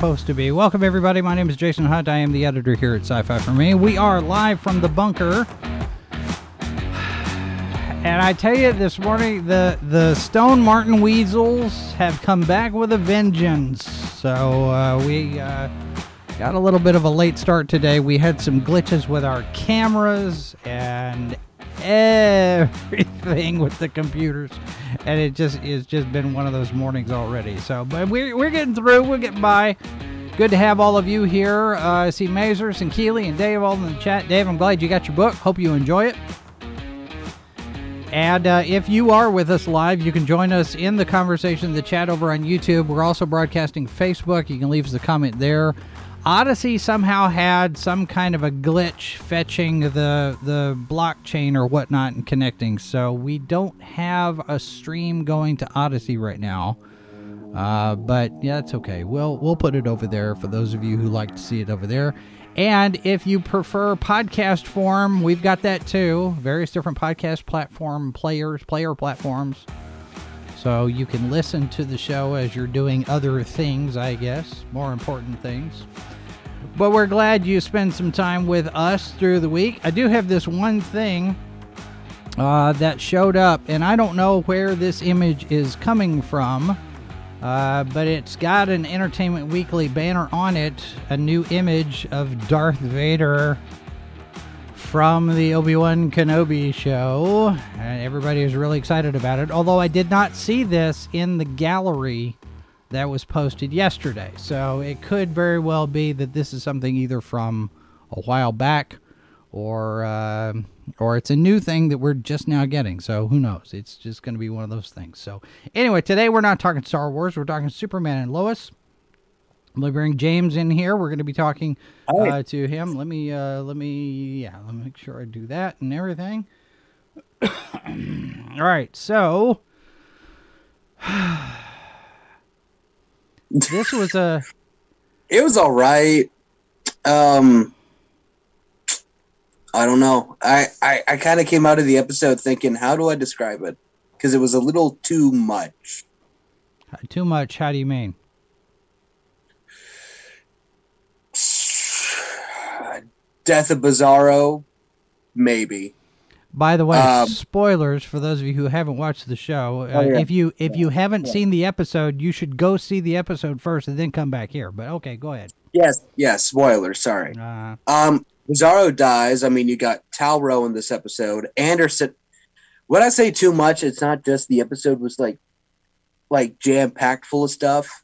Supposed to be. Welcome, everybody. My name is Jason Hunt. I am the editor here at Sci Fi for Me. We are live from the bunker. And I tell you, this morning the the Stone Martin Weasels have come back with a vengeance. So uh, we uh, got a little bit of a late start today. We had some glitches with our cameras and everything with the computers, and it just it's just been one of those mornings already. So, but we're we're getting through. We're getting by. Good to have all of you here. Uh, I see Mazers and Keeley and Dave all in the chat. Dave, I'm glad you got your book. Hope you enjoy it. And uh, if you are with us live, you can join us in the conversation, the chat over on YouTube. We're also broadcasting Facebook. You can leave us a comment there. Odysee somehow had some kind of a glitch fetching the the blockchain or whatnot and connecting, so we don't have a stream going to Odysee right now. Uh, but yeah, it's okay. We'll we'll put it over there for those of you who like to see it over there. And if you prefer podcast form, we've got that too. Various different podcast platform players, player platforms. So you can listen to the show as you're doing other things, I guess, more important things. But we're glad you spend some time with us through the week. I do have this one thing uh, that showed up, and I don't know where this image is coming from. Uh, but it's got an Entertainment Weekly banner on it, a new image of Darth Vader from the Obi Wan Kenobi show. And everybody is really excited about it. Although I did not see this in the gallery that was posted yesterday. So it could very well be that this is something either from a while back or uh, or it's a new thing that we're just now getting. So who knows? It's just going to be one of those things. So anyway, today we're not talking Star Wars. We're talking Superman and Lois. Let me bring James in here. We're going to be talking uh, to him. Let me uh, let me yeah. Let me make sure I do that and everything. All right, so this was a It was all right. Um, I don't know. I I, I kind of came out of the episode thinking, how do I describe it? Because it was a little too much. too much. How do you mean? Death of Bizarro, maybe. By the way, Um, spoilers for those of you who haven't watched the show. Uh, Oh, yeah. If you if you haven't seen the episode, you should go see the episode first and then come back here. But okay, go ahead. Yes, yes. Spoiler. Sorry. Uh, Um, Bizarro dies. I mean, you got Tal Rho in this episode. Anderson. When I say too much, it's not just the episode was like, like jam packed full of stuff.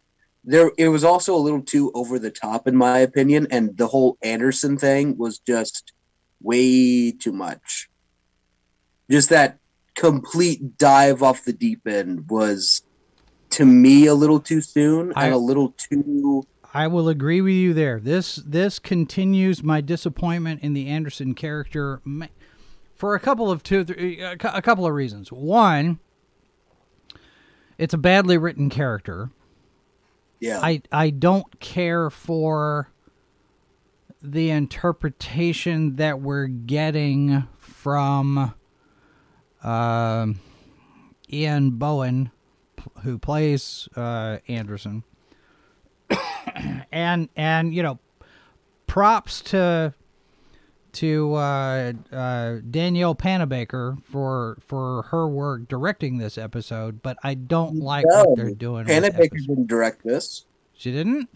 There, it was also a little too over the top, in my opinion, and the whole Anderson thing was just way too much. Just that complete dive off the deep end was, to me, a little too soon I- and a little too. I will agree with you there. This this continues my disappointment in the Anderson character for a couple of two three, a couple of reasons. One, it's a badly written character. Yeah, I I don't care for the interpretation that we're getting from um Ian Bohen, who plays uh, Anderson, and and you know, props to to uh, uh, Danielle Panabaker for for her work directing this episode, but I don't like No, what they're doing. with Hannah Baker episode- didn't direct this. She didn't.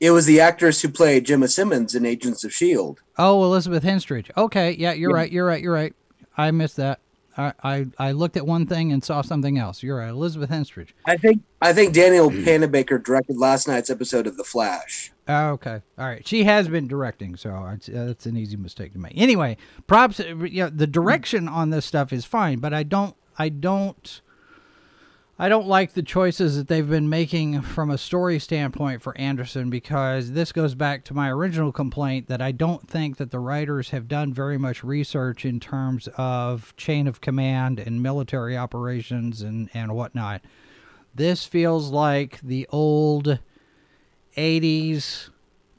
It was the actress who played Jemma Simmons in Agents of Shield. Oh, Elizabeth Henstridge. Okay, yeah, you're Yeah. right. You're right. You're right. I missed that. I, I, I looked at one thing and saw something else. You're right, Elizabeth Henstridge. I think I think Danielle Panabaker directed last night's episode of The Flash. Oh, okay, all right. She has been directing, so it's, uh, it's an easy mistake to make. Anyway, props. Yeah, the direction on this stuff is fine, but I don't I don't I don't like the choices that they've been making from a story standpoint for Anderson because this goes back to my original complaint that I don't think that the writers have done very much research in terms of chain of command and military operations and, and whatnot. This feels like the old 80s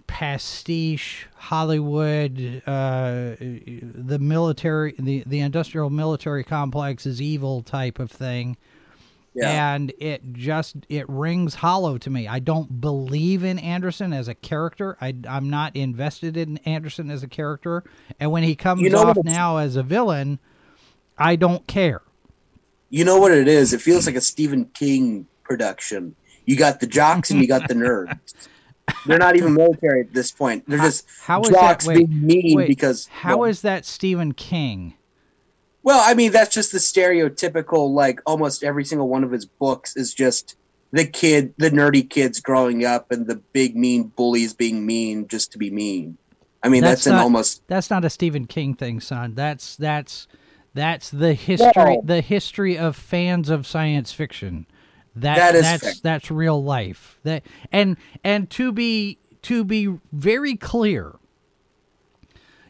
pastiche Hollywood, uh, the military, the, the industrial military complex is evil type of thing and it just it rings hollow to me. I don't believe in Anderson as a character. I, I'm not invested in Anderson as a character, and when he comes You know off now as a villain, I don't care. You know what it is? It feels like a Stephen King production. You got the jocks and you got the nerds. They're not even military at this point. They're just how is jocks that? Wait, being mean wait, because how well, is that Stephen King? Well, I mean, that's just the stereotypical, like almost every single one of his books is just the kid, the nerdy kids growing up and the big mean bullies being mean just to be mean. I mean, That's that's, an almost That's not a Stephen King thing, son. That's that's that's the history No. the history of fans of science fiction. That, That is that's fair. that's real life. That and and to be to be very clear,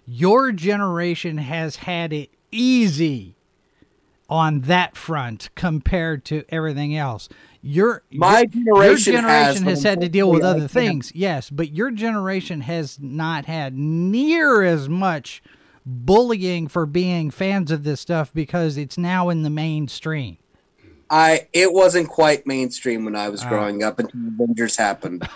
your generation has had it easy on that front compared to everything else. Your My your- generation your generation has, has, had to deal with other can't- things, yes, but your generation has not had near as much bullying for being fans of this stuff because it's now in the mainstream. I it wasn't quite mainstream when I was Ah. growing up until Avengers happened.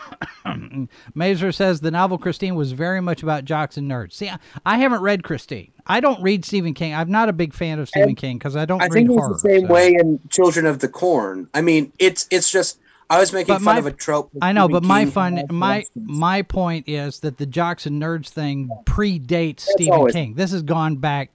Mazer says the novel Christine was very much about jocks and nerds. See, I, I haven't read Christine. I don't read Stephen King. I'm not a big fan of Stephen And King because I don't I read think it was horror. the same so- way in Children of the Corn. I mean, it's it's just I was making But fun my- of a trope. I know, Stephen but my King fun, my my point is that the jocks and nerds thing predates Stephen always- King. This has gone back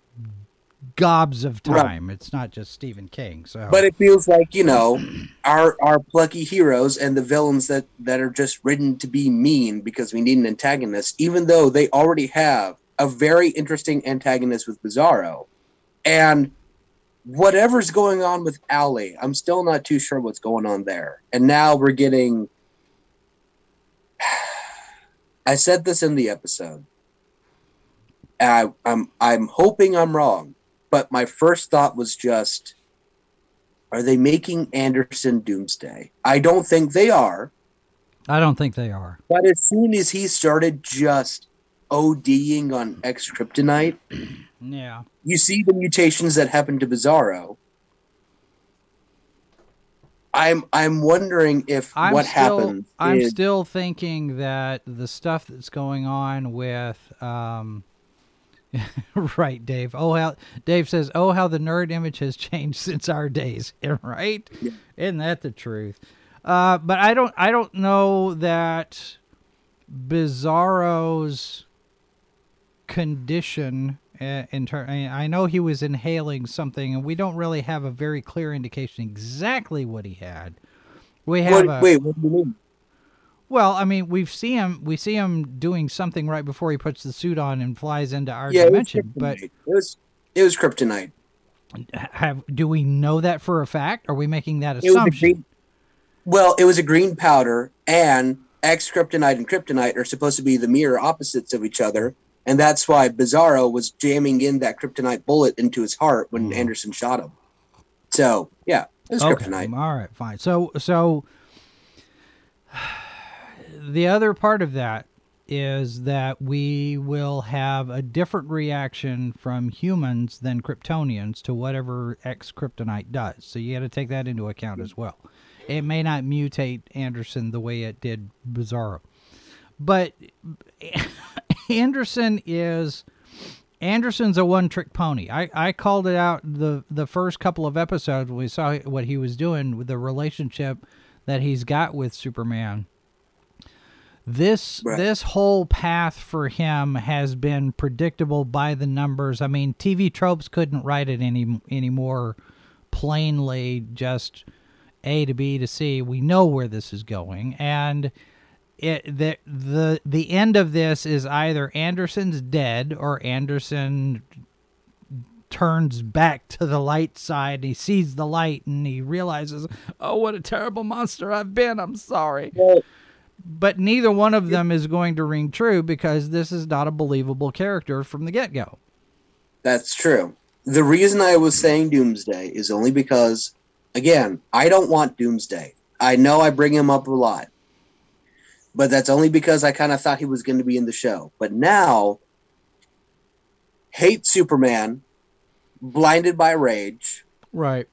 gobs of Right. time. It's not just Stephen King. So, But it feels like you know our our plucky heroes and the villains that that are just written to be mean because we need an antagonist, even though they already have a very interesting antagonist with Bizarro, and whatever's going on with Ally, I'm still not too sure what's going on there. And now we're getting. I said this in the episode. I, I'm I'm hoping I'm wrong, but my first thought was just are they making Anderson Doomsday? I don't think they are. I don't think they are. But as soon as he started just ODing on X Kryptonite, Yeah. you see the mutations that happened to Bizarro. I'm I'm wondering if I'm what still, happens I'm is still thinking that the stuff that's going on with, um, right, Dave. Oh, how Dave says, "Oh, how the nerd image has changed since our days." right? Yeah. Isn't that the truth? Uh, but I don't, I don't know that Bizarro's condition uh, in turn I know he was inhaling something and we don't really have a very clear indication exactly what he had. We have what, a, wait, what do you mean? Well, I mean, we see him. We see him doing something right before he puts the suit on and flies into our Yeah, it dimension. But it was it was kryptonite. have do we know that for a fact? Are we making that It assumption? green, well, it was a green powder, and X kryptonite and kryptonite are supposed to be the mirror opposites of each other, and that's why Bizarro was jamming in that kryptonite bullet into his heart when Mhm. Anderson shot him. So yeah, it was okay, kryptonite. all right, fine. So, so the other part of that is that we will have a different reaction from humans than Kryptonians to whatever X kryptonite does. So you got to take that into account as well. It may not mutate Anderson the way it did Bizarro, but Anderson is Anderson's a one-trick pony. I, I called it out the the first couple of episodes when we saw what he was doing with the relationship that he's got with Superman. This Right. this whole path for him has been predictable by the numbers. I mean, TV tropes couldn't write it any any more plainly. Just A to B to C. We know where this is going, and it the the the end of this is either Anderson's dead or Anderson turns back to the light side he sees the light and he realizes, oh, what a terrible monster I've been. I'm sorry. But neither one of them is going to ring true because this is not a believable character from the get go. That's true. The reason I was saying Doomsday is only because, again, I don't want Doomsday. I know I bring him up a lot, but that's only because I kind of thought he was going to be in the show. But now, hate Superman, blinded by rage, Right.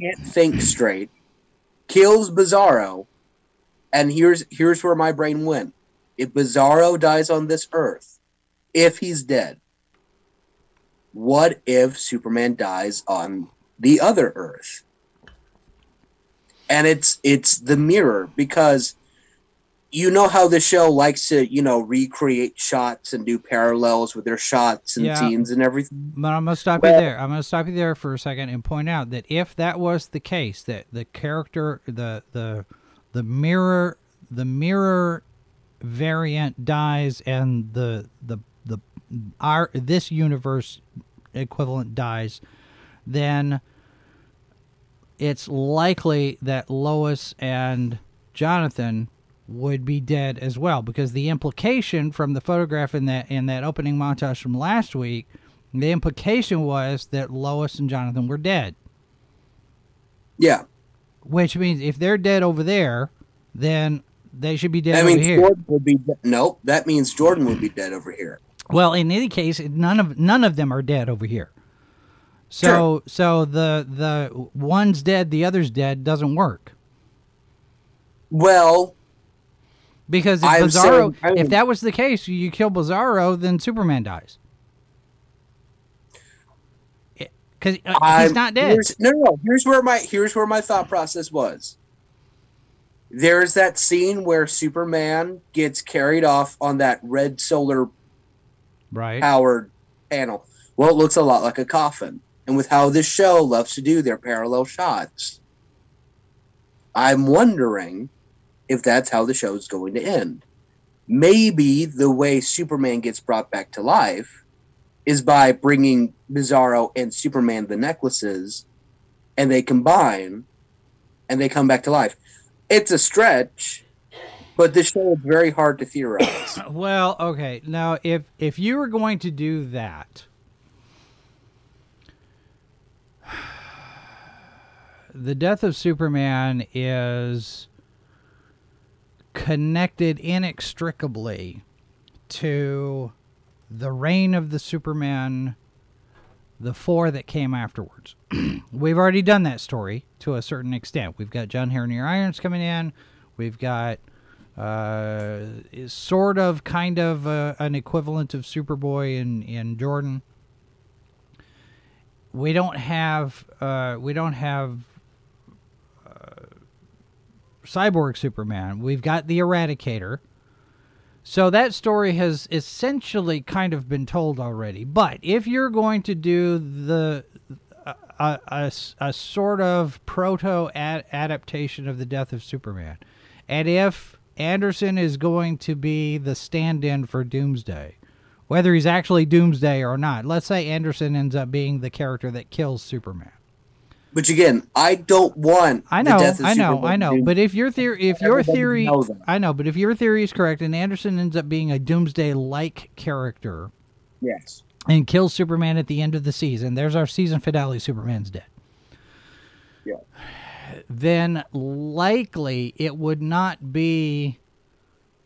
can't think straight, kills Bizarro, and here's here's where my brain went. If Bizarro dies on this Earth, if he's dead, what if Superman dies on the other Earth? And it's it's the mirror because you know how the show likes to, you know, recreate shots and do parallels with their shots and Yeah. scenes and everything. But I'm going to stop you there. I'm going to stop you there for a second and point out that if that was the case, that the character, the the the mirror, the mirror variant dies, and the the the our this universe equivalent dies, then it's likely that Lois and Jonathan would be dead as well because the implication from the photograph in that in that opening montage from last week the implication was that Lois and Jonathan were dead Yeah. Which means if they're dead over there then they should be dead I over mean, here Jordan would be de- nope. That means Jordan would be dead over here. well in any case none of none of them are dead over here so so the the one's dead the other's dead doesn't work Well, Because if I'm Bizarro, saying- I if that was the case, you kill Bizarro, then Superman dies. Because uh, he's I'm- not dead. here's- no, no. Here's where my here's where my thought process was. There's that scene where Superman gets carried off on that red solar Right. powered panel. Well, it looks a lot like a coffin. And with how this show loves to do their parallel shots, I'm wondering if that's how the show's going to end. Maybe the way Superman gets brought back to life is by bringing Bizarro and Superman the necklaces, and they combine, and they come back to life. It's a stretch, but this show is very hard to theorize. Well, okay. Now, if if you were going to do that, the death of Superman is connected inextricably to the reign of the Superman, the four that came afterwards. We've already done that story to a certain extent. We've got John Henry Irons coming in. We've got uh, is sort of kind of uh, an equivalent of Superboy in in Jordan. We don't have uh, we don't have uh, cyborg Superman. We've got the Eradicator. So that story has essentially kind of been told already. But if you're going to do the a, a, a, sort of proto ad- adaptation of the death of Superman, and if Anderson is going to be the stand-in for Doomsday, whether he's actually Doomsday or not, let's say Anderson ends up being the character that kills Superman. But again, I don't want. I the know, I know, I know. But if your theory, if your theory. I know, but if your theory is correct, and Anderson ends up being a Doomsday-like character yes, and kills Superman at the end of the season, there's our season finale. Superman's dead. Yeah. Then likely it would not be,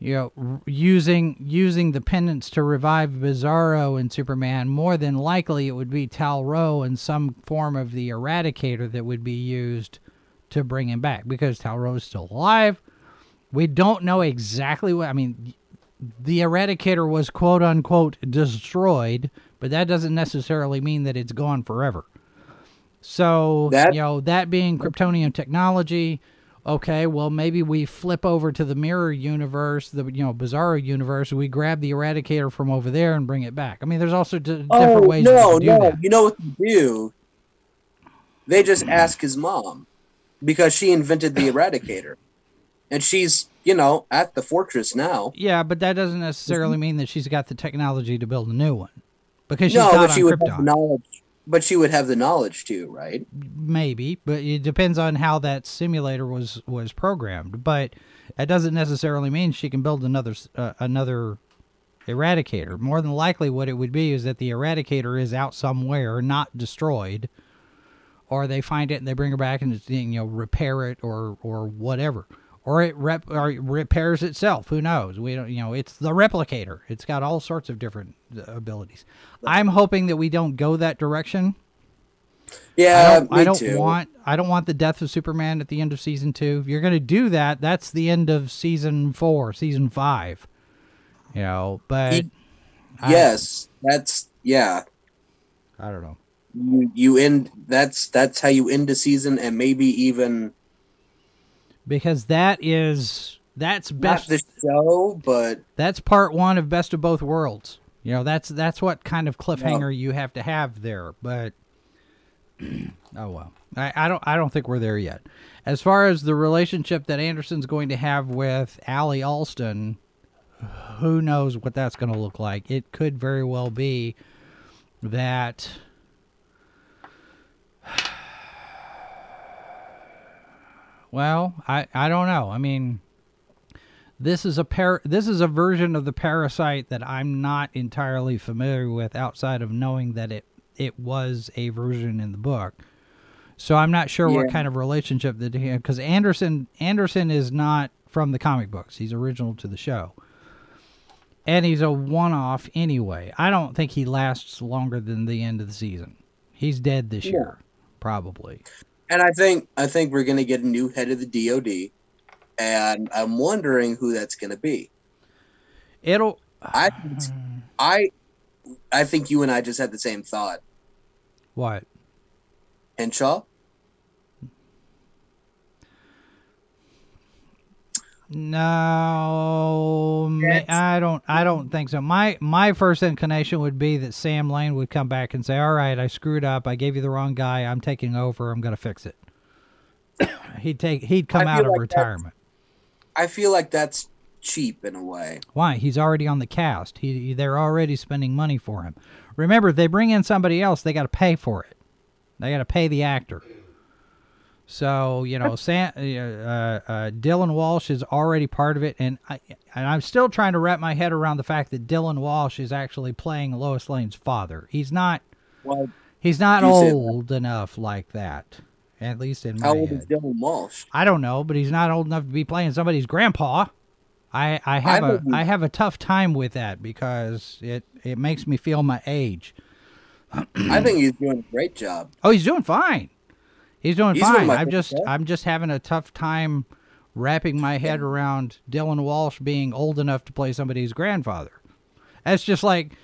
you know, using using the pendants to revive Bizarro and Superman. More than likely, it would be Tal Rho and some form of the Eradicator that would be used to bring him back because Tal Rho is still alive. We don't know exactly what I mean. The Eradicator was quote unquote destroyed, but that doesn't necessarily mean that it's gone forever. So That- you know that being Kryptonian technology, okay, well maybe we flip over to the mirror universe, the you know Bizarro universe. We grab the Eradicator from over there and bring it back. I mean, there's also d- oh, different Oh ways no, to do no! that. You know what they do? They just ask his mom because she invented the Eradicator, and she's you know at the fortress now. Yeah, but that doesn't necessarily mm-hmm. mean that she's got the technology to build a new one because she's no, not but on she would have Krypton. knowledge. But she would have the knowledge too, right? Maybe, but it depends on how that simulator was was programmed. But that doesn't necessarily mean she can build another uh, another eradicator. More than likely, what it would be is that the eradicator is out somewhere, not destroyed, or they find it and they bring her back and you know repair it or or whatever, or it rep or it repairs itself. Who knows? We don't. You know, it's the replicator. It's got all sorts of different abilities. I'm hoping that we don't go that direction. Yeah, I don't, I don't want I don't want the death of Superman at the end of season two. If you're going to do that, that's the end of season four, season five. You know, but I- yes, that's yeah. I don't know. You, you end. That's that's how you end a season, and maybe even Because that is that's not best. the show, but That's part one of best of both worlds. You know, that's that's what kind of cliffhanger you have to have there. But oh well, I, I don't I don't think we're there yet. As far as the relationship that Anderson's going to have with Ally Allston, who knows what that's going to look like? It could very well be that. Well, I, I don't know. I mean, this is a par- this is a version of the parasite that I'm not entirely familiar with outside of knowing that it it was a version in the book. So I'm not sure what kind of relationship that he because Anderson Anderson is not from the comic books. He's original to the show. And he's a one-off anyway. I don't think he lasts longer than the end of the season. He's dead this year, probably. and I think I think we're gonna get a new head of the DoD, and I'm wondering who that's gonna be. It'll I I I think you and I just had the same thought. what? Henshaw. No, Yes. I don't. I don't think so. My my first inclination would be that Sam Lane would come back and say, "All right, I screwed up. I gave you the wrong guy. I'm taking over. I'm going to fix it." he'd take. He'd come out of like retirement. I feel like that's cheap in a way. Why? He's already on the cast. He they're already spending money for him. Remember, if they bring in somebody else, they got to pay for it. They got to pay the actor. So you know, Sam, uh, uh, Dylan Walsh is already part of it, and I and I'm still trying to wrap my head around the fact that Dylan Walsh is actually playing Lois Lane's father. He's not. Well, He's not You say that. old enough like that. At least in my how old head. is Dylan Walsh? I don't know, but he's not old enough to be playing somebody's grandpa. I I have I a I have a tough time with that because it it makes me feel my age. I think he's doing a great job. Oh, he's doing fine. He's doing He's fine. my I'm just guys. I'm just having a tough time wrapping my head around Dylan Walsh being old enough to play somebody's grandfather. That's just like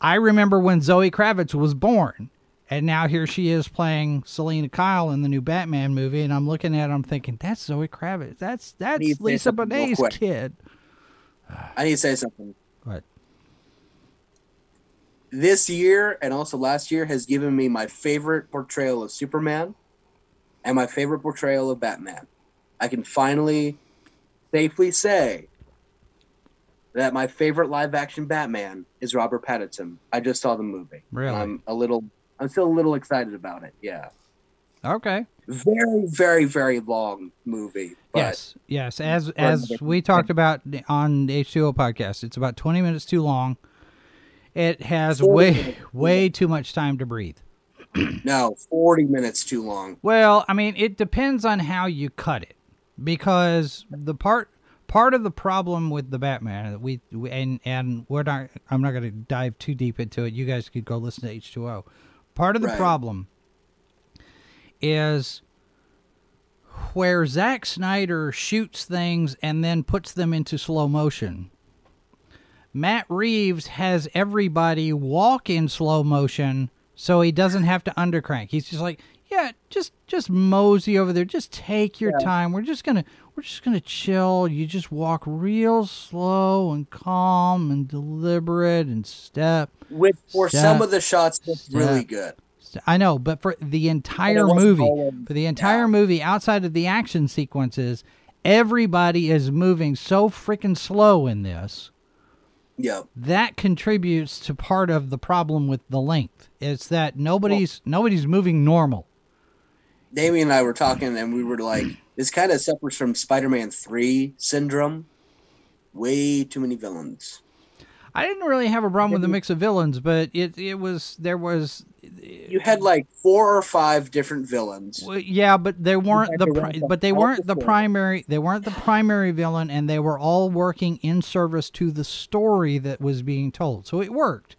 I remember when Zoe Kravitz was born. And now here she is playing Selina Kyle in the new Batman movie, and I'm looking at her, I'm thinking, that's Zoe Kravitz. That's that's need to say Lisa Bonet's kid. I need to say something. What? This year and also last year has given me my favorite portrayal of Superman and my favorite portrayal of Batman. I can finally safely say that my favorite live action Batman is Robert Pattinson. I just saw the movie. Really? I'm a little I'm still a little excited about it. Yeah. Okay. Very, very, very long movie. But yes, yes. As as we talked about on the H2O podcast, it's about 20 minutes too long. It has way minutes. way too much time to breathe. no, 40 minutes too long. Well, I mean, it depends on how you cut it, because the part part of the problem with the Batman that we, we and and we're not. I'm not going to dive too deep into it. You guys could go listen to H2O. Part of the Right. problem is where Zack Snyder shoots things and then puts them into slow motion. Matt Reeves has everybody walk in slow motion so he doesn't have to undercrank. He's just like, Yeah, just just mosey over there. Just take your time. We're just gonna we're just gonna chill. You just walk real slow and calm and deliberate and step. Which for Step, some of the shots looked really good. I know, but for the entire movie, for the entire yeah. movie, outside of the action sequences, everybody is moving so freaking slow in this. Yeah. That contributes to part of the problem with the length. It's that nobody's nobody's moving normal. Damien and I were talking, and we were like, "This kind of suffers from Spider-Man Three syndrome. Way too many villains." I didn't really have a problem with the mix of villains, but it it was there was You had like four or five different villains. well, yeah, but they weren't the pri- but they weren't the primary they weren't the primary villain, and they were all working in service to the story that was being told. So it worked.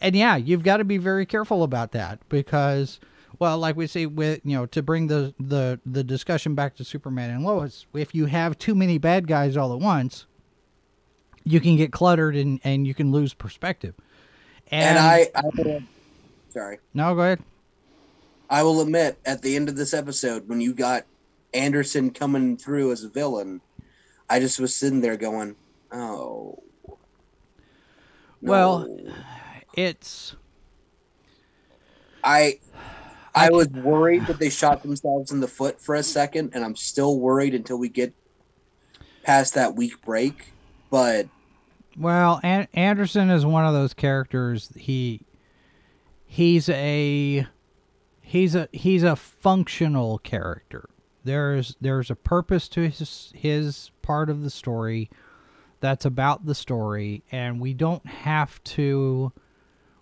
And yeah, you've got to be very careful about that because, well, like we say with you know to bring the the the discussion back to Superman and Lois, if you have too many bad guys all at once, you can get cluttered and and you can lose perspective. And I, I will, sorry, no go ahead. I will admit, at the end of this episode, when you got Anderson coming through as a villain, I just was sitting there going, "Oh." Well. It's I I was worried that they shot themselves in the foot for a second, and I'm still worried until we get past that week break. But Well, An- Anderson is one of those characters. He he's a he's a he's a functional character. There's there's a purpose to his his part of the story that's about the story and we don't have to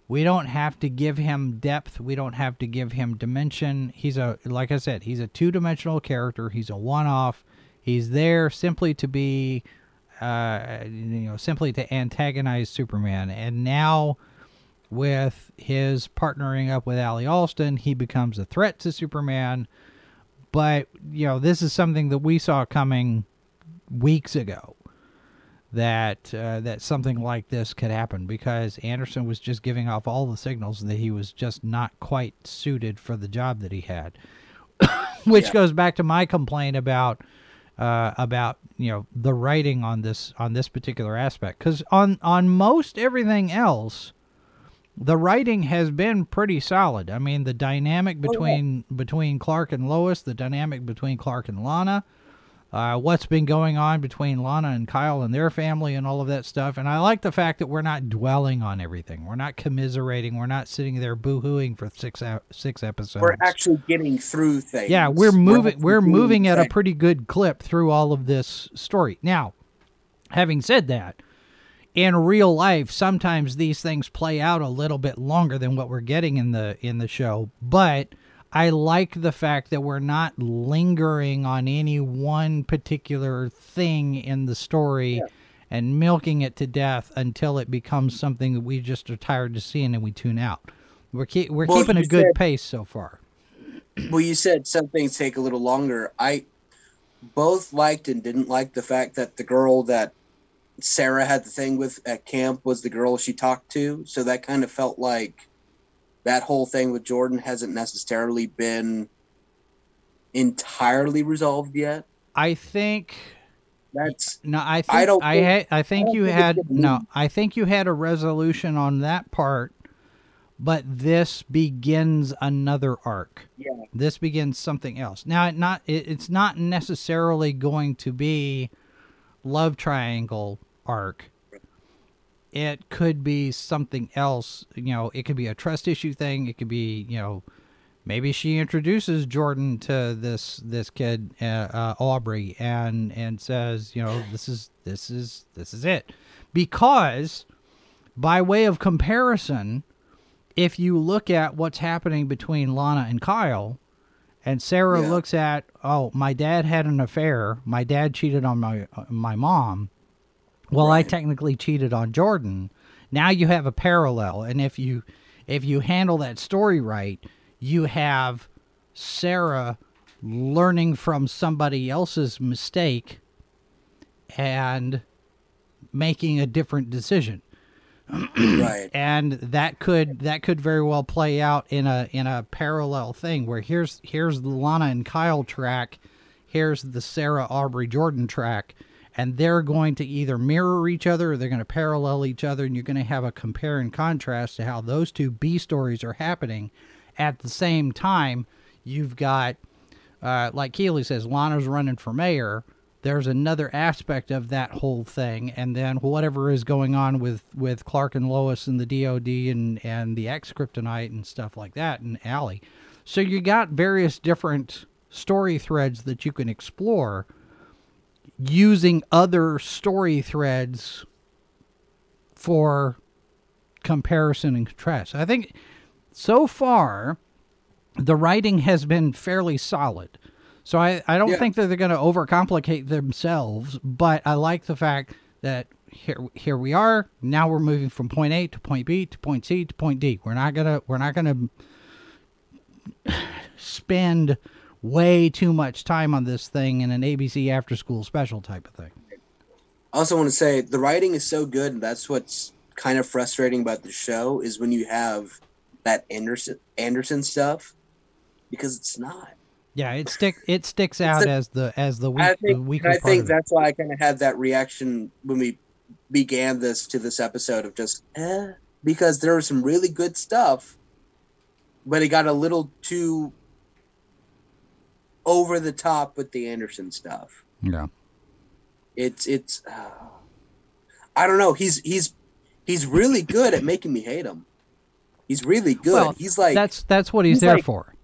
we don't have to give him depth. We don't have to give him dimension. He's a like I said, he's a two-dimensional character. He's a one-off. He's there simply to be uh, you know, simply to antagonize Superman. And now, with his partnering up with Ally Allston, he becomes a threat to Superman. But you know, this is something that we saw coming weeks ago. That uh, that something like this could happen because Anderson was just giving off all the signals that he was just not quite suited for the job that he had, which Yeah. goes back to my complaint about uh, about you know the writing on this on this particular aspect. Because on on most everything else the writing has been pretty solid. I mean the dynamic between between clark and lois the dynamic between clark and lana uh, what's been going on between lana and kyle and their family and all of that stuff. And i like the fact that we're not dwelling on everything. We're not commiserating. We're not sitting there boo-hooing for six six episodes. we're actually getting through things. yeah, we're moving we're doing moving at a pretty good clip through all of this story. Now, having said that, in real life sometimes these things play out a little bit longer than what we're getting in the in the show, but I like the fact that we're not lingering on any one particular thing in the story and milking it to death until it becomes something that we just are tired of seeing and we tune out. We're keep, we're Well, keeping a good said- pace so far. well you said some things take a little longer i both liked and didn't like the fact that the girl that sarah had the thing with at camp was the girl she talked to so that kind of felt like that whole thing with jordan hasn't necessarily been entirely resolved yet I think that's No, I think I I don't I, think- ha- I think don't you think had no. I think you had a resolution on that part, but this begins another arc. yeah This begins something else. Now, it not it, it's not necessarily going to be love triangle arc. It could be something else. You know, it could be a trust issue thing. It could be you know. Maybe she introduces Jordan to this this kid uh, uh, Aubrey and and says, you know, this is this is this is it, because by way of comparison, if you look at what's happening between Lana and Kyle, and Sarah Yeah. looks at, oh, my dad had an affair, my dad cheated on my uh, my mom. Well, I technically cheated on Jordan. Now you have a parallel, and if you if you handle that story right, you have Sarah learning from somebody else's mistake and making a different decision. right. and that could that could very well play out in a in a parallel thing where here's here's the Lana and Kyle track, here's the Sarah Aubrey Jordan track, and they're going to either mirror each other or they're going to parallel each other, and you're going to have a compare and contrast to how those two B stories are happening. At the same time, you've got, uh, like Keeley says, Lana's running for mayor. There's another aspect of that whole thing, and then whatever is going on with, with Clark and Lois and the DoD and and the X Kryptonite and stuff like that, and Ally. So you got various different story threads that you can explore using other story threads for comparison and contrast. I think so far the writing has been fairly solid. So I, I don't Yeah. think that they're going to overcomplicate themselves, but I like the fact that here here we are. Now we're moving from point A to point B to point C to point D. We're not gonna we're not gonna spend way too much time on this thing in an ABC after school special type of thing. I also want to say the writing is so good, and that's what's kind of frustrating about the show is when you have that Anderson Anderson stuff because it's not. Yeah, it stick it sticks out the- as the as the weak I the think weaker I think that's why I kind of had that reaction when we began this to this episode of just eh, because there was some really good stuff, but it got a little too over the top with the Anderson stuff. Yeah. It's it's uh, I don't know. He's he's he's really good at making me hate him. He's really good. Well, he's like that's that's what he's, he's there like- for.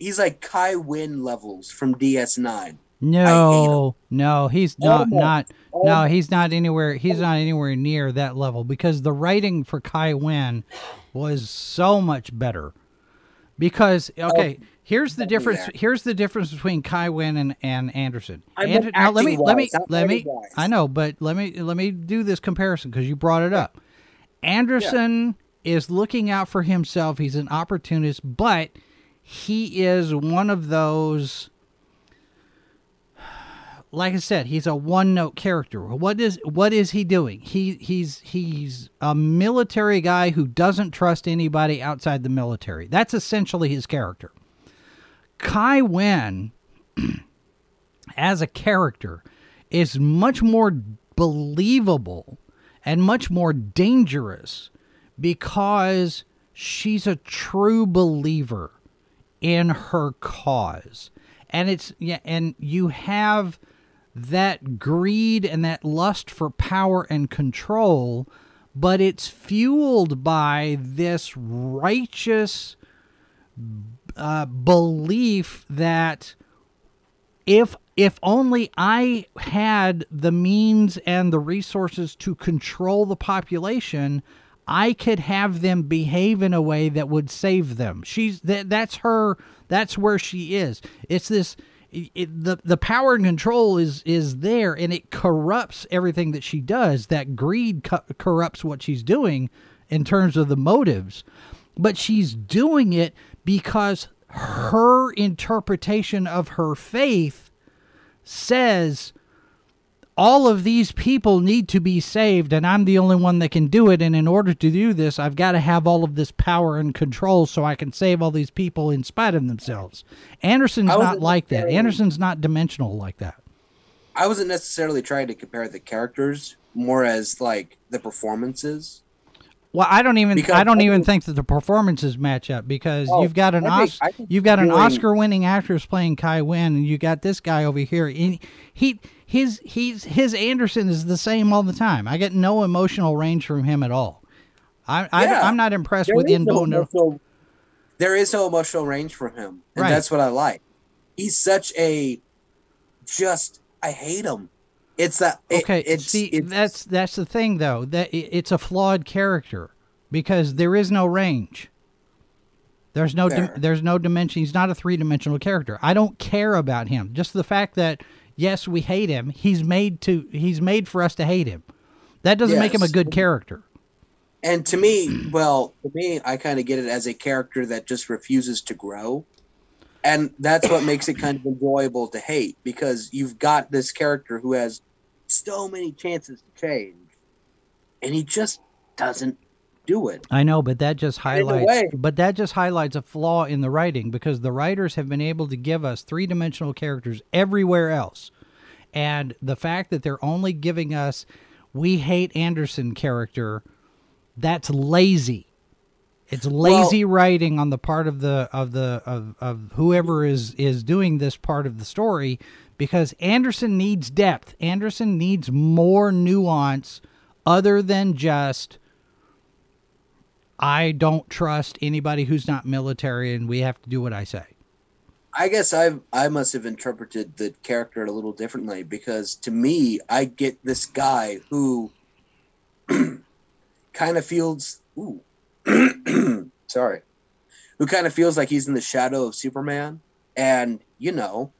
he's like Kai Winn levels from DS9. No, no, he's not Almost. not no, he's not anywhere he's not anywhere near that level because the writing for Kai Winn was so much better. Because okay, here's the difference there. here's the difference between Kai Winn and, and Anderson. I Ander- now let me let me let me writing-wise. I know, but let me let me do this comparison because you brought it up. Anderson is looking out for himself. He's an opportunist, but he is one of those like I said, he's a one-note character. What is what is he doing? He he's he's a military guy who doesn't trust anybody outside the military. That's essentially his character. Kai Winn as a character is much more believable and much more dangerous because she's a true believer in her cause. And it's yeah, and you have that greed and that lust for power and control, but it's fueled by this righteous uh, belief that if if only I had the means and the resources to control the population, I could have them behave in a way that would save them. She's that that's her that's where she is. It's this it, the the power and control is is there and it corrupts everything that she does. That greed co- corrupts what she's doing in terms of the motives. But she's doing it because her interpretation of her faith says all of these people need to be saved and I'm the only one that can do it and in order to do this I've got to have all of this power and control so I can save all these people in spite of themselves. Anderson's wasn't like that. Anderson's not dimensional like that. I wasn't necessarily trying to compare the characters, more as like the performances. Well, I don't even Because I don't I even think- that the performances match up because Oh, you've got an I think- Os- I think you've got an doing- Oscar-winning actress playing Kai Winn, and you got this guy over here. And he his he's his Anderson is the same all the time. I get no emotional range from him at all. I, I Yeah. I'm not impressed There with is no there is no emotional range from him, and Right. that's what I like. He's such a just. I hate him. It's that. it- Okay, it's, see it's, that's that's the thing though that i- it's a flawed character because there is no range. There's no Fair. there's no dimension. He's not a three dimensional character. I don't care about him. Just the fact that yes, we hate him. He's made to he's made for us to hate him. That doesn't make him a good character. And to me, well, to me, I kind of get it as a character that just refuses to grow. And that's what makes it kind of enjoyable to hate because you've got this character who has so many chances to change and he just doesn't do it. I know, but that just highlights but that just highlights a flaw in the writing because the writers have been able to give us three-dimensional characters everywhere else. And the fact that they're only giving us we hate Anderson character, that's lazy. It's lazy writing on the part of the of the of, of whoever is is doing this part of the story because Anderson needs depth. Anderson needs more nuance other than just I don't trust anybody who's not military and we have to do what I say. I guess I I must have interpreted the character a little differently because to me, I get this guy who kind of feels ooh, sorry, who kind of feels like he's in the shadow of Superman, and you know,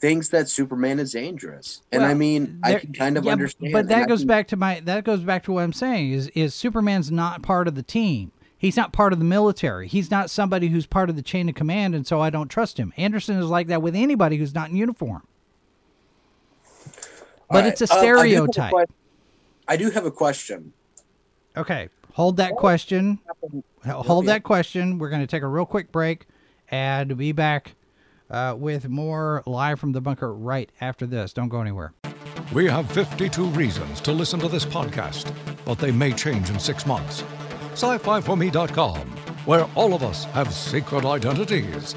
thinks that Superman is dangerous. And I Well, mean, I can kind of yeah, understand. But that goes can- back to my that goes back to what I'm saying is is Superman's not part of the team. He's not part of the military. He's not somebody who's part of the chain of command, and so I don't trust him. Anderson is like that with anybody who's not in uniform. But All it's a right, um, I do stereotype. I do have a question. Okay, hold that question. Hold that question. We're going to take a real quick break and be back uh, with more live from the bunker right after this. Don't go anywhere. We have 52 reasons to listen to this podcast, but they may change in six months. Sci-fi4me.com, where all of us have secret identities.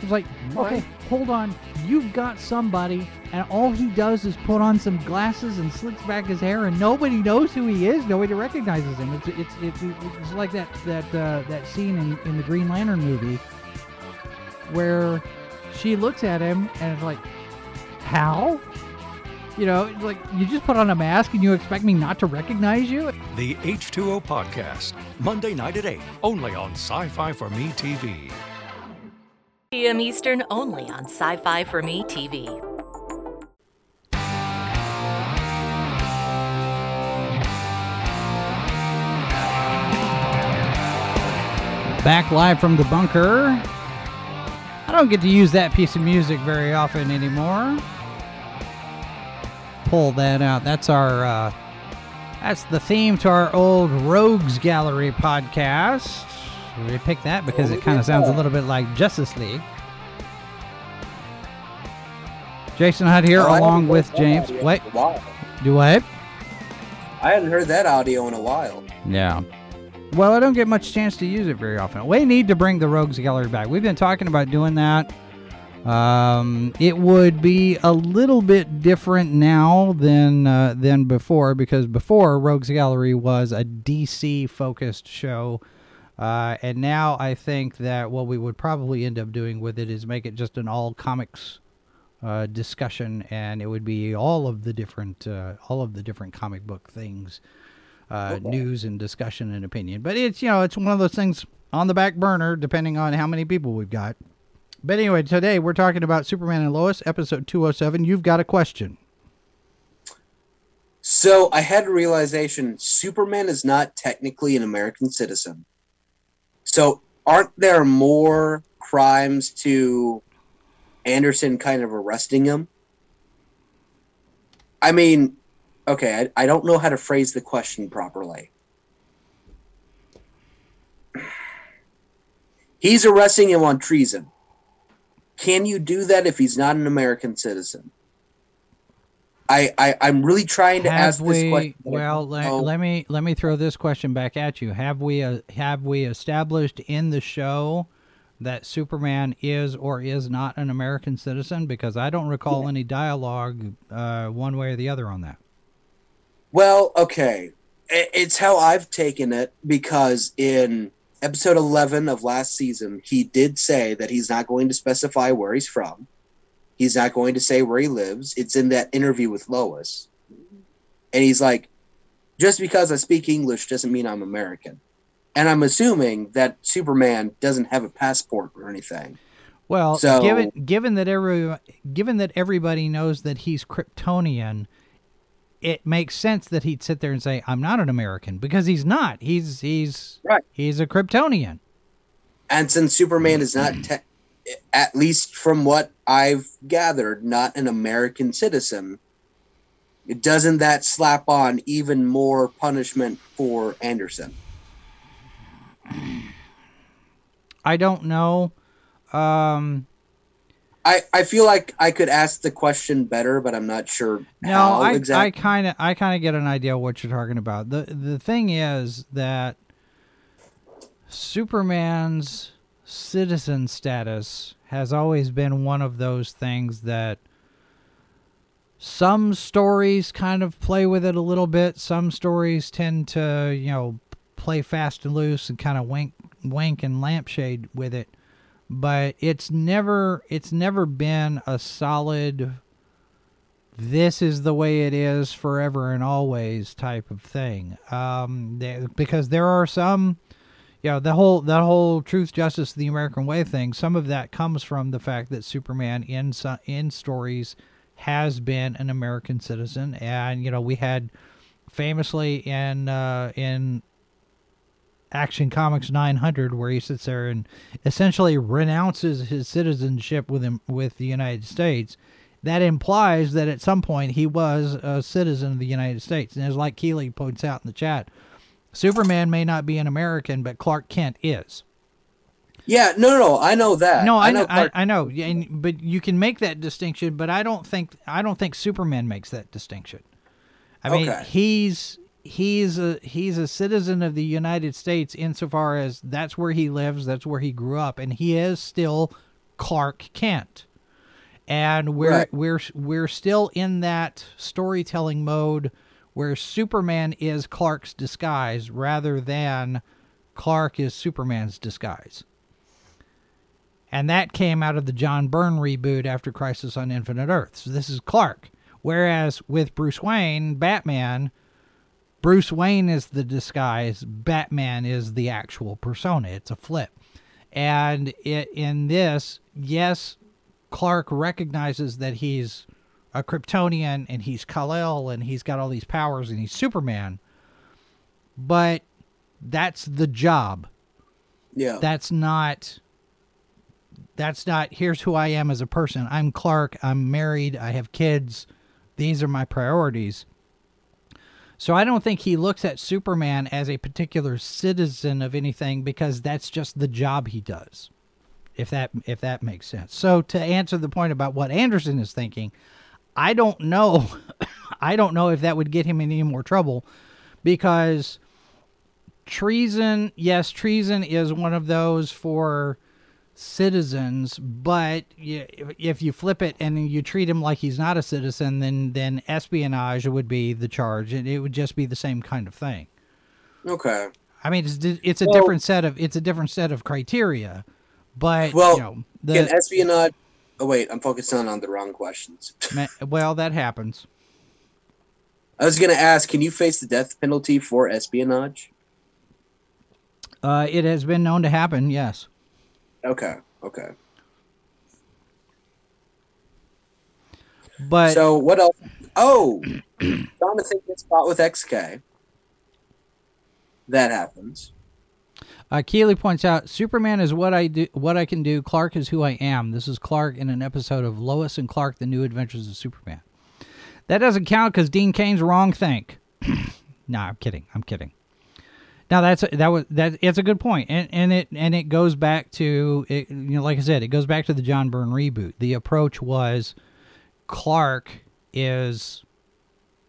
It's like, okay, hold on. You've got somebody, and all he does is put on some glasses and slicks back his hair, and nobody knows who he is. Nobody recognizes him. It's it's it's, it's like that that uh, that scene in, in the Green Lantern movie where she looks at him and is like, how? You know, it's like you just put on a mask and you expect me not to recognize you? The H2O Podcast, Monday night at 8, only on Sci-Fi for Me TV. p.m. Eastern only on Sci Fi for Me TV. Back live from the bunker. I don't get to use that piece of music very often anymore. Pull that out. That's our uh that's the theme to our old Rogues Gallery podcast. We picked that because it kind of sounds a little bit like Justice League. Jason Hutt here Oh, along with James. Wait, in a while. do what? I hadn't heard that audio in a while. Yeah. Well, I don't get much chance to use it very often. We need to bring the Rogues Gallery back. We've been talking about doing that. Um, it would be a little bit different now than uh, than before because before Rogues Gallery was a DC focused show, uh, and now I think that what we would probably end up doing with it is make it just an all comics uh, discussion, and it would be all of the different uh, all of the different comic book things, uh, news and discussion and opinion. But it's you know it's one of those things on the back burner depending on how many people we've got. But anyway, today we're talking about Superman and Lois, episode 207. You've got a question. So I had a realization Superman is not technically an American citizen. So aren't there more crimes to Anderson kind of arresting him? I mean, okay, I, I don't know how to phrase the question properly. He's arresting him on treason. Can you do that if he's not an American citizen? I, I I'm really trying to Have ask this question. Well, let, know. let me let me throw this question back at you. Have we uh, have we established in the show that Superman is or is not an American citizen? Because I don't recall any dialogue uh, one way or the other on that. Well, okay. It's how I've taken it because in episode 11 of last season, he did say that he's not going to specify where he's from. He's not going to say where he lives. It's in that interview with Lois. And he's like, just because I speak English doesn't mean I'm American. And I'm assuming that Superman doesn't have a passport or anything. Well, So- given given that every given that everybody knows that he's Kryptonian, it makes sense that he'd sit there and say, "I'm not an American," because he's not. He's he's Right. He's a Kryptonian. And since Superman is not, te- at least from what I've gathered, not an American citizen, doesn't that slap on even more punishment for Anderson? I don't know. Um, I, I feel like I could ask the question better, but I'm not sure no, how I exactly. I kind of I kind of get an idea what you're talking about. the The thing is that Superman's citizen status has always been one of those things that some stories kind of play with it a little bit. Some stories tend to, you know, play fast and loose and kind of wink, wink and lampshade with it. But it's never, it's never been a solid. This is the way it is forever and always type of thing. Um, they, because there are some, you know, the whole that whole truth, justice, the American way thing. Some of that comes from the fact that Superman in in stories has been an American citizen, and you know we had famously in uh, in Action Comics 900 where he sits there and essentially renounces his citizenship with him with the United States. That implies that at some point he was a citizen of the United States, and as like Keeley points out in the chat, Superman may not be an American, but Clark Kent is. yeah, no, no, no. I know that. No, I, know, Clark- I, I know, and, but you can make that distinction. But I don't think I don't think Superman makes that distinction. I mean, Okay. he's he's a he's a citizen of the United States insofar as that's where he lives, that's where he grew up, and he is still Clark Kent. And we're Right. we're we're still in that storytelling mode where Superman is Clark's disguise rather than Clark is Superman's disguise. And that came out of the John Byrne reboot after Crisis on Infinite Earths. So this is Clark. Whereas with Bruce Wayne, Batman, Bruce Wayne is the disguise, Batman is the actual persona. It's a flip. And it, in this, yes, Clark recognizes that he's a Kryptonian and he's Kal-El and he's got all these powers and he's Superman. But that's the job yeah. that's not that's not here's who I am as a person. I'm Clark, I'm married, I have kids. These are my priorities. So I don't think he looks at Superman as a particular citizen of anything because that's just the job he does. If that if that makes sense. So to answer the point about what Anderson is thinking, I don't know I don't know if that would get him in any more trouble because treason yes treason is one of those for citizens but y- if you flip it and you treat him like he's not a citizen then then espionage would be the charge and it would just be the same kind of thing okay. i mean it's it's a Well- different set of it's a different set of criteria but Well, you know the Can espionage? Oh wait, I'm focusing on the wrong questions. well that happens I was gonna ask, can you face the death penalty for espionage? uh it has been known to happen yes Okay, okay. but so what else? Oh, Jonathan gets caught with XK. That happens. Uh, Keeley points out Superman is what I do, what I can do. Clark is who I am. This is Clark in an episode of Lois and Clark: The New Adventures of Superman. That doesn't count because Dean Cain's wrong think. nah, I'm kidding. I'm kidding. Now that's that was that. It's a good point, and and it and it goes back to it, you know, like I said, it goes back to the John Byrne reboot. The approach was Clark is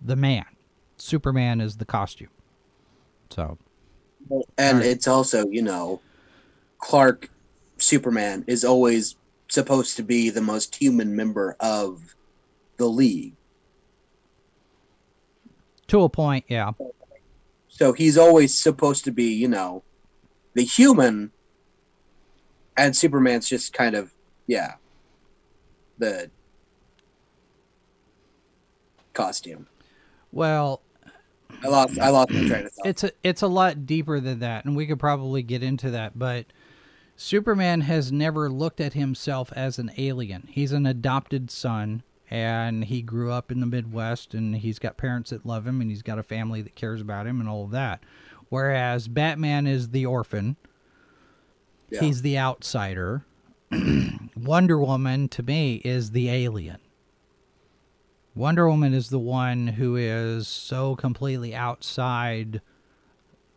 the man, Superman is the costume. So And Right. it's also, you know, Clark Superman is always supposed to be the most human member of the league. to a point, yeah. So he's always supposed to be, you know, the human and Superman's just kind of yeah. The costume. Well, I lost I lost my train of thought. it's a it's a lot deeper than that, and we could probably get into that. But Superman has never looked at himself as an alien. He's an adopted son, and he grew up in the Midwest, and he's got parents that love him, and he's got a family that cares about him, and all of that. Whereas Batman is the orphan. Yeah. He's the outsider. Wonder Woman to me is the alien. Wonder Woman is the one who is so completely outside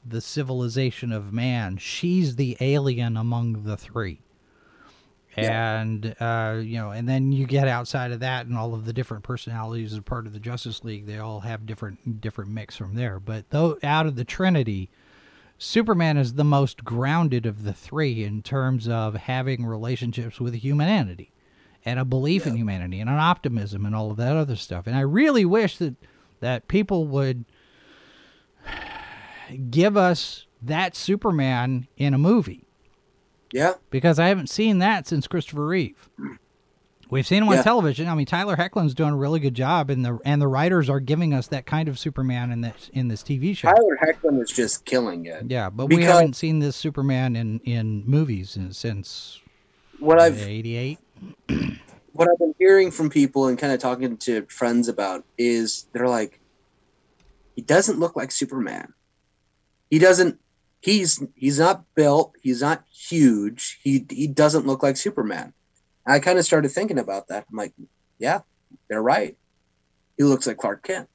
the civilization of man. She's the alien among the three. Yeah. And uh, you know, and then you get outside of that, and all of the different personalities as part of the Justice League. They all have different different mix from there. But though out of the Trinity, Superman is the most grounded of the three in terms of having relationships with humanity and a belief in humanity and an optimism and all of that other stuff. And I really wish that that people would give us that Superman in a movie Yeah. because I haven't seen that since Christopher Reeve. We've seen him on Yeah. television. I mean, Tyler Hoechlin's doing a really good job, and the and the writers are giving us that kind of Superman in this in this TV show. Tyler Hoechlin is just killing it. Yeah, but we haven't seen this Superman in in movies since What I've '88. what I've been hearing from people and kind of talking to friends about is they're like, he doesn't look like Superman. He doesn't. He's he's not built. He's not huge. He he doesn't look like Superman. I kind of started thinking about that. I'm like, yeah, they're right. He looks like Clark Kent.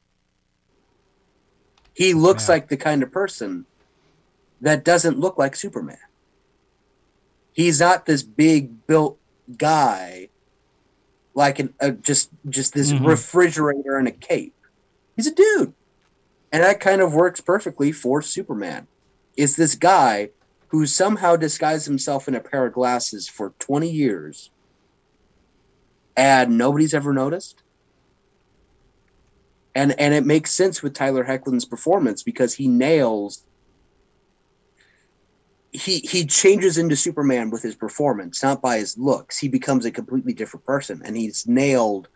He looks Yeah. like the kind of person that doesn't look like Superman. He's not this big built guy like an uh, just just this Mhm. refrigerator and a cape. He's a dude, and that kind of works perfectly for Superman. It's this guy who somehow disguised himself in a pair of glasses for twenty years, and nobody's ever noticed. And and it makes sense with Tyler Hoechlin's performance because he nails. He he changes into Superman with his performance, not by his looks. He becomes a completely different person, and he's nailed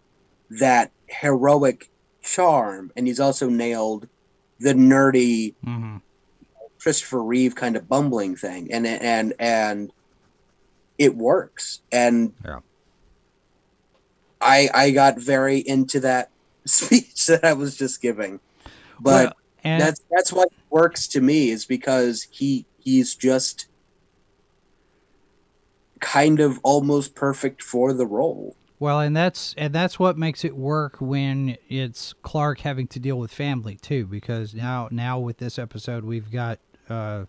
that heroic charm, and he's also nailed the nerdy Mm-hmm. Christopher Reeve kind of bumbling thing, and and and it works. And Yeah. I I got very into that speech that I was just giving, but Well, that's that's why it works to me is because he he's just kind of almost perfect for the role. Well, and that's and that's what makes it work when it's Clark having to deal with family too, because now now with this episode we've got uh,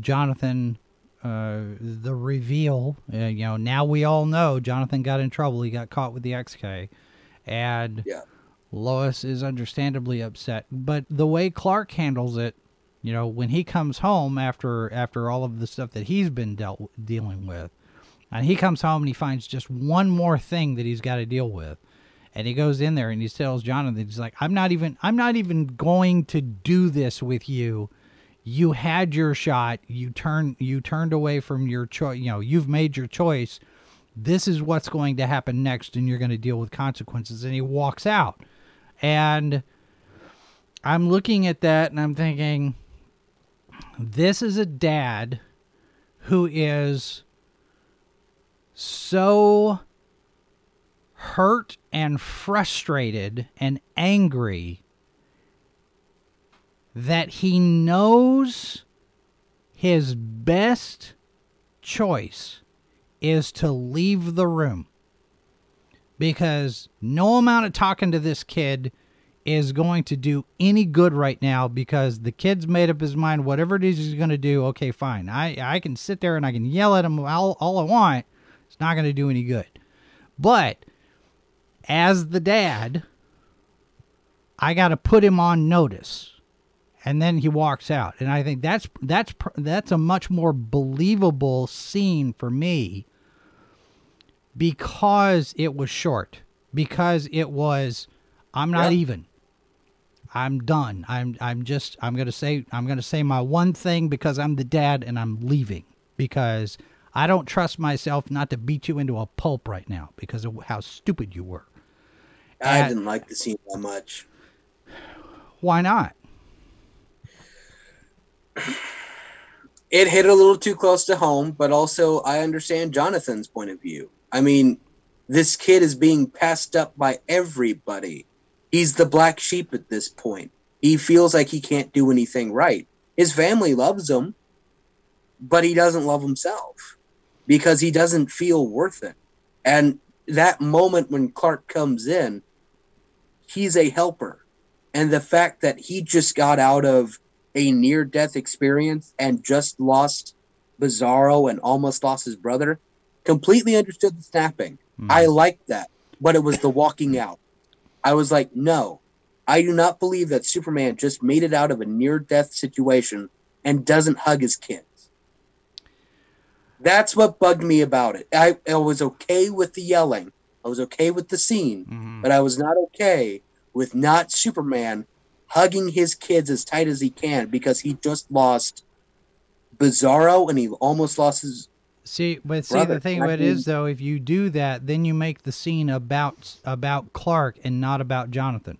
Jonathan, uh, the reveal. Uh, you know, now we all know Jonathan got in trouble. He got caught with the XK, and Yeah. Lois is understandably upset. But the way Clark handles it, you know, when he comes home after after all of the stuff that he's been dealt dealing with, and he comes home and he finds just one more thing that he's got to deal with. And he goes in there and he tells Jonathan, he's like, I'm not even I'm not even going to do this with you. You had your shot. You turned you turned away from your choice. You know, you've made your choice. This is what's going to happen next, and you're going to deal with consequences. And he walks out. And I'm looking at that and I'm thinking, this is a dad who is so hurt and frustrated and angry that he knows his best choice is to leave the room. Because no amount of talking to this kid is going to do any good right now because the kid's made up his mind whatever it is he's going to do okay fine. I i can sit there and i can yell at him all, all i want. It's not going to do any good. But as the dad i got to put him on notice and then he walks out. And i think that's that's that's a much more believable scene for me because it was short because it was i'm not Yeah. even. I'm done. I'm i'm just i'm going to say i'm going to say my one thing because i'm the dad and i'm leaving because i don't trust myself not to beat you into a pulp right now because of how stupid you were. I Uh, didn't like the scene that much. why not it hit a little too close to home, but also I understand Jonathan's point of view. I mean, this kid is being passed up by everybody. He's the black sheep at this point. He feels like he can't do anything right. His family loves him, but he doesn't love himself because he doesn't feel worth it. And that moment when Clark comes in, he's a helper. And the fact that he just got out of a near death experience and just lost Bizarro and almost lost his brother, completely understood the snapping. Mhm. I liked that, but it was the walking out. I was like, no, I do not believe that Superman just made it out of a near death situation and doesn't hug his kids. That's what bugged me about it. I, I was okay with the yelling, I was okay with the scene, Mhm. but I was not okay with not Superman hugging his kids as tight as he can because he just lost Bizarro and he almost lost his. See, but see Brother, the thing I of it mean- is though, if you do that, then you make the scene about about Clark and not about Jonathan.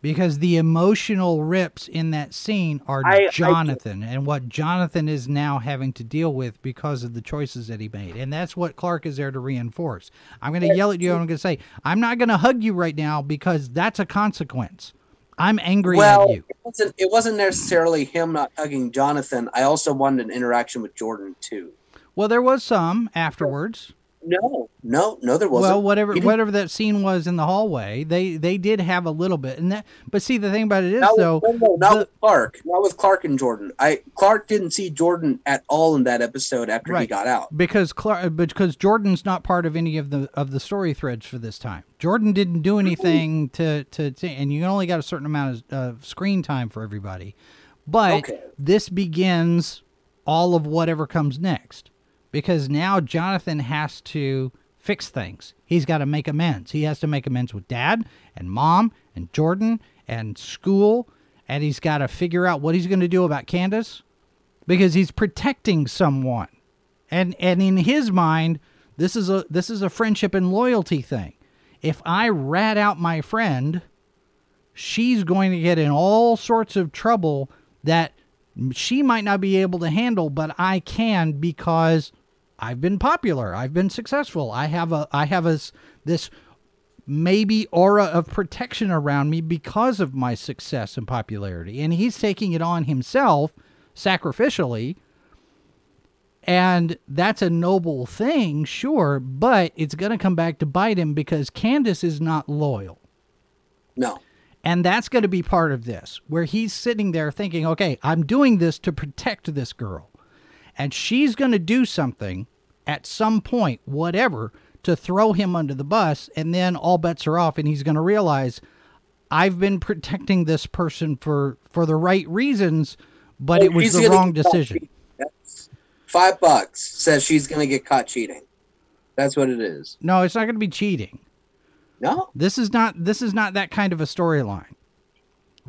Because the emotional rips in that scene are I- I- Jonathan and what Jonathan is now having to deal with because of the choices that he made. And that's what Clark is there to reinforce. I'm going to yell at you and I'm going to say, I'm not going to hug you right now because that's a consequence. I'm angry Well, at you. it wasn't, it wasn't necessarily him not hugging Jonathan. I also wanted an interaction with Jordan too. Well, there was some afterwards. No, no, no, there wasn't. Well, whatever whatever that scene was in the hallway, they they did have a little bit, and that. But see, the thing about it is Not though, with, no, no, not the- with Clark. Not with Clark and Jordan. I Clark didn't see Jordan at all in that episode after he got out. because Clark, because Jordan's not part of any of the of the story threads for this time. Jordan didn't do anything to to, to and you only got a certain amount of uh, screen time for everybody. But Okay. this begins all of whatever comes next because now Jonathan has to fix things. He's got to make amends. He has to make amends with dad and mom and Jordan and school and he's got to figure out what he's going to do about Candace because he's protecting someone. And and in his mind, this is a this is a friendship and loyalty thing. If I rat out my friend, she's going to get in all sorts of trouble that she might not be able to handle, but I can because I've been popular. I've been successful. I have a I have a this maybe aura of protection around me because of my success and popularity. And he's taking it on himself sacrificially. And that's a noble thing, sure, but it's going to come back to bite him because Candace is not loyal. No. And that's going to be part of this, where he's sitting there thinking, okay, I'm doing this to protect this girl. And she's going to do something at some point, whatever, to throw him under the bus. And then all bets are off. And he's going to realize, I've been protecting this person for, for the right reasons, but it was the wrong decision. Five bucks says she's going to get caught cheating. That's what it is. No, it's not going to be cheating. No. This is not this is not that kind of a storyline.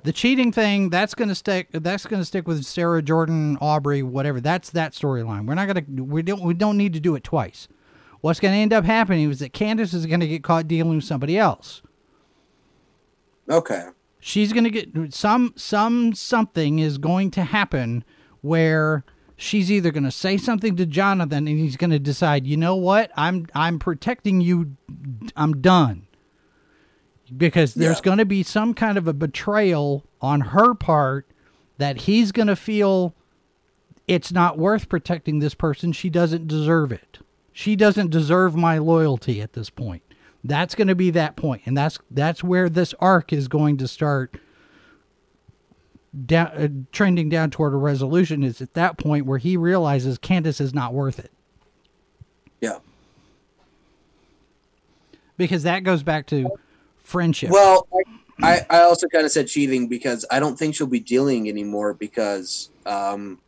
The cheating thing that's going to stick that's going to stick with Sarah Jordan, Aubrey, whatever. That's that storyline. We're not going to we don't we don't need to do it twice. What's going to end up happening is that Candace is going to get caught dealing with somebody else. Okay. She's going to get some some something is going to happen where she's either going to say something to Jonathan and he's going to decide, "You know what? I'm I'm protecting you. I'm done." Because there's Yeah. going to be some kind of a betrayal on her part that he's going to feel it's not worth protecting this person. She doesn't deserve it. She doesn't deserve my loyalty at this point. That's going to be that point, and that's that's where this arc is going to start down, uh, trending down toward a resolution. Is at that point where he realizes Candace is not worth it, Yeah. because that goes back to friendship. Well, I, I also kind of said cheating because I don't think she'll be dealing anymore because um,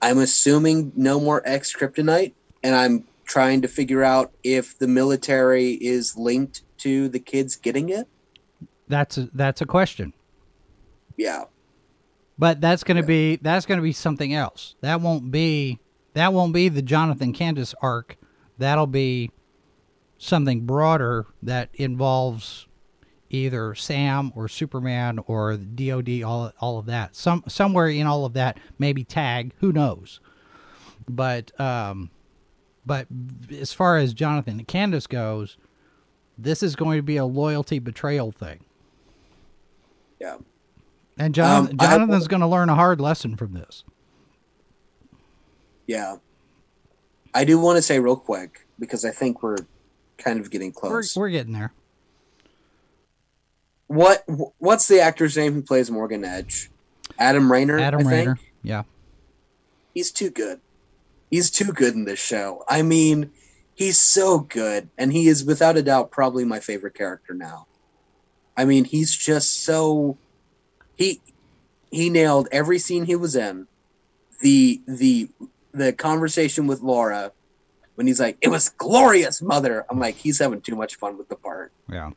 I'm assuming no more X kryptonite, and I'm trying to figure out if the military is linked to the kids getting it. that's a, that's a question. Yeah. But that's going to Yeah. be that's going to be something else. That won't be that won't be the Jonathan Candace arc. That'll be something broader that involves either Sam or Superman or the DoD all all of that. Some somewhere in all of that maybe tag, who knows. But um but as far as Jonathan and Candace goes, this is going to be a loyalty betrayal thing. Yeah. And John, Um, Jonathan's going to learn a hard lesson from this. Yeah. I do want to say real quick because I think we're kind of getting We're, close. we're getting there. what what's the actor's name who plays Morgan Edge? Adam Rayner. Adam I think? Rayner. Yeah. He's too good. He's too good in this show. I mean, he's so good, and he is without a doubt probably my favorite character now. I mean, he's just so he he nailed every scene he was in. The the the conversation with Lara when he's like, "It was glorious, mother." I'm like, he's having too much fun with the part, Yeah.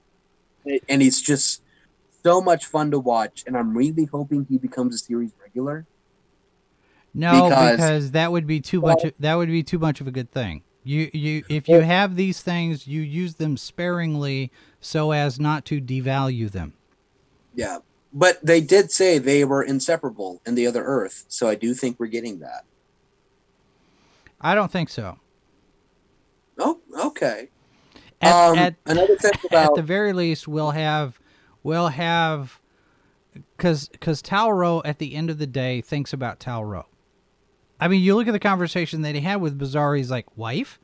and he's just so much fun to watch. And I'm really hoping he becomes a series regular. No, because, Because- that would be too much. That would be too much of a good thing. You you if you have these things, you use them sparingly so as not to devalue them. Yeah, but they did say they were inseparable in the other Earth, so I do think we're getting that. I don't think so. Oh, okay. At, um, at, another thing at the very least, we'll have we'll have because because Tal Rho at the end of the day thinks about Tal Rho. I mean, you look at the conversation that he had with Bizarre. He's like, "Wife,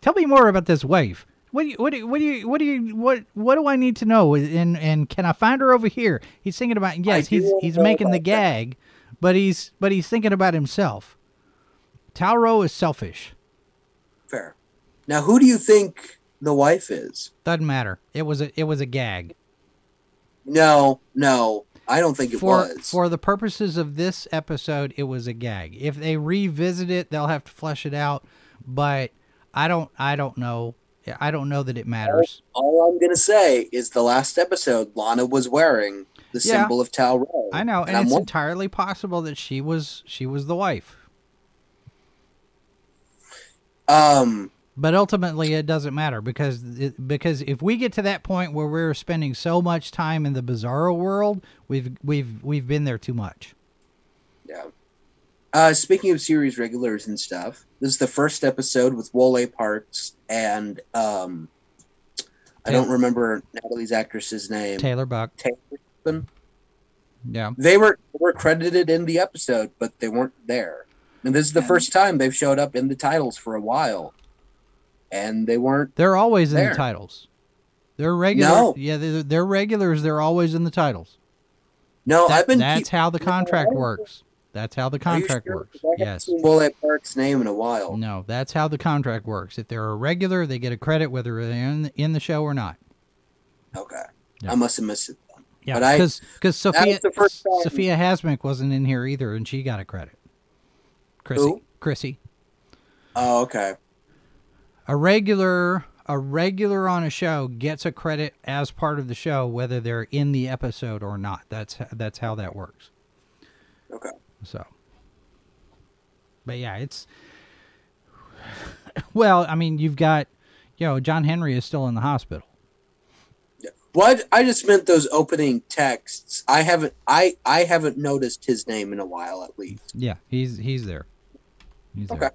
tell me more about this wife. What do you what do you, what do you what do you what what do I need to know? And and can I find her over here?" He's thinking about yes, he's he's making the about that. gag, but he's but he's thinking about himself. Tal Rho is selfish. Now, who do you think the wife is? Doesn't matter. It was a it was a gag. No, no, I don't think it was. for the purposes of this episode, it was a gag. If they revisit it, they'll have to flesh it out. But I don't I don't know. I don't know that it matters. All I'm gonna say is the last episode, Lana was wearing the Yeah. symbol of Tal Rho. I know, and, I'm it's entirely possible that she was she was the wife. um, But ultimately, it doesn't matter because it, because if we get to that point where we're spending so much time in the bizarro world, we've we've we've been there too much. yeah. Uh, speaking of series regulars and stuff, this is the first episode with Wole Parks and um, I don't remember Natalie's actress's name. Tayler Buck, Taylor yeah, They were were credited in the episode, but they weren't there. And this is the first time they've showed up in the titles for a while, and they weren't. they're always in the titles. They're regular. No. Yeah, they're, they're regulars. They're always in the titles. No, That- I've been. that's keep- how the contract works. That's how the Are you contract sure? works. 'Cause I Yes. seen Wole Park's name in a while. No, that's how the contract works. If they're a regular, they get a credit whether they're in, in the show or not. Okay, Yeah. I must have missed it. Then. Yeah, because because Sophia the first time- Sofia Hasmik wasn't in here either, and she got a credit. Chrissy, Who? Chrissy, Oh, okay. A regular a regular on a show gets a credit as part of the show whether they're in the episode or not. That's that's how that works. Okay. So, but yeah, it's well. I mean, you've got you know John Henry is still in the hospital. What I just meant those opening texts. I haven't. I I haven't noticed his name in a while, at least. Yeah, he's he's there. He's Okay. there.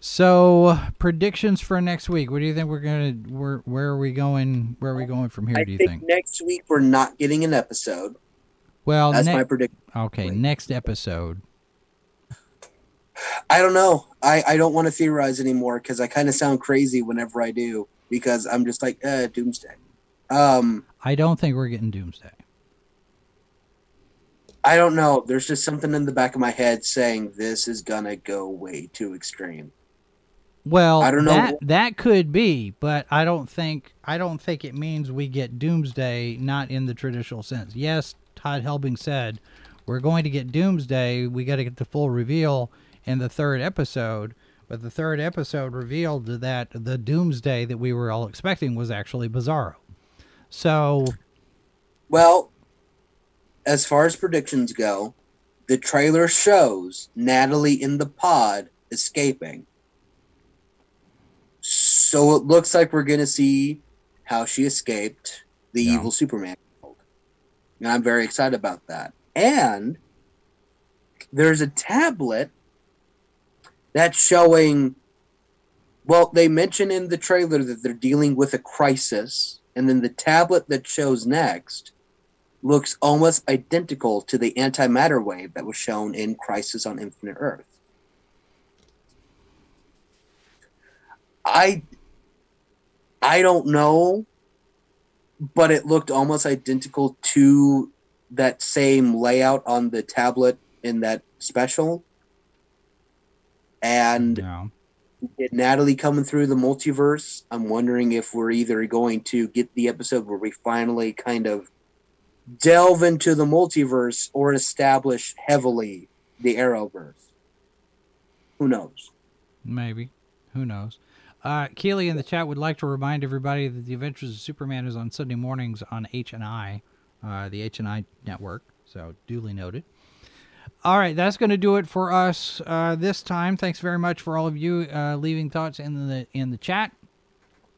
So predictions for next week. What do you think we're gonna where where are we going? Where are we going from here? I do you think, think? next week we're not getting an episode. Well, That's ne- my prediction. okay, next episode. I don't know. I, I don't want to theorize anymore because I kind of sound crazy whenever I do because I'm just like, uh, doomsday. Um, I don't think we're getting Doomsday. I don't know. There's just something in the back of my head saying this is gonna go way too extreme. Well, I don't know. That that could be, but I don't think I don't think it means we get Doomsday not in the traditional sense. Yes, Todd Helbing said we're going to get Doomsday. We got to get the full reveal in the third episode, but the third episode revealed that the Doomsday that we were all expecting was actually Bizarro. So Well, as far as predictions go, the trailer shows Natalie in the pod escaping. So it looks like we're gonna see how she escaped the Yeah. evil Superman. world. And I'm very excited about that. And there's a tablet that's showing well, they mention in the trailer that they're dealing with a crisis, and then the tablet that shows next looks almost identical to the antimatter wave that was shown in Crisis on Infinite Earth. I I don't know but it looked almost identical to that same layout on the tablet in that special. And get Natalie coming through the multiverse. I'm wondering if we're either going to get the episode where we finally kind of delve into the multiverse or establish heavily the Arrowverse. Who knows? Maybe. Who knows? Uh, Keely in the chat would like to remind everybody that the Adventures of Superman is on Sunday mornings on H and I, uh, the H and I network. So duly noted. All right, that's going to do it for us uh, this time. Thanks very much for all of you uh, leaving thoughts in the in the chat.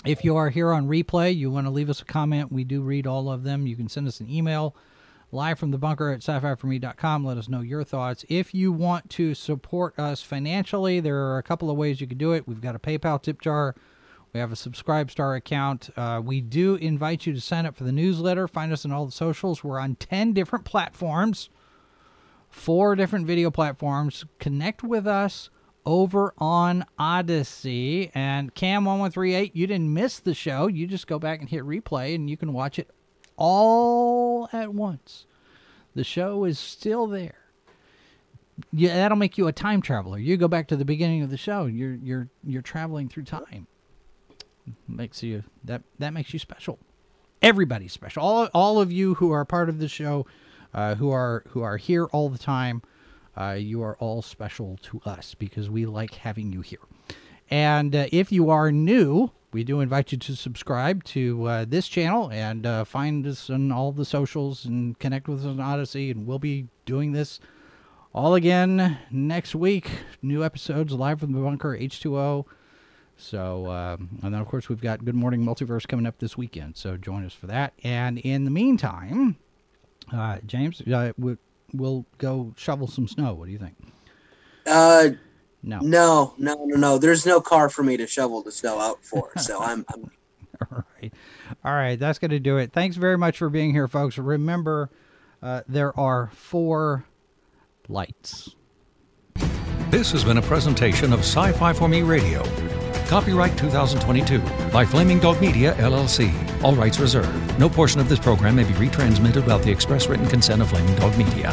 If you are here on replay, you want to leave us a comment. We do read all of them. You can send us an email live from the bunker at sci-fi4me.com. Let us know your thoughts. If you want to support us financially, there are a couple of ways you can do it. We've got a PayPal tip jar. We have a Subscribe Star account. Uh, we do invite you to sign up for the newsletter. Find us on all the socials. We're on 10 different platforms, four different video platforms. Connect with us over on Odysee. And Cam1138, you didn't miss the show. You just go back and hit replay and you can watch it all at once. The show is still there. Yeah, that'll make you a time traveler. You go back to the beginning of the show. You're you're you're traveling through time. Makes you that that makes you special. Everybody's special. All all of you who are part of the show, uh, who are who are here all the time, uh, you are all special to us because we like having you here. And uh, if you are new, we do invite you to subscribe to uh, this channel and uh, find us on all the socials and connect with us on Odysee. And we'll be doing this all again next week. New episodes live from the bunker H2O. So, um, and then of course we've got Good Morning Multiverse coming up this weekend. So join us for that. And in the meantime, uh, James, uh, we- we'll go shovel some snow. What do you think? Uh, No. no, no, no, no. There's no car for me to shovel the snow out for, so I'm, I'm All right. All right. That's going to do it. Thanks very much for being here, folks. Remember, uh, there are four lights. This has been a presentation of Sci Fi for Me Radio. Copyright 2022 by Flaming Dog Media, LLC. All rights reserved. No portion of this program may be retransmitted without the express written consent of Flaming Dog Media.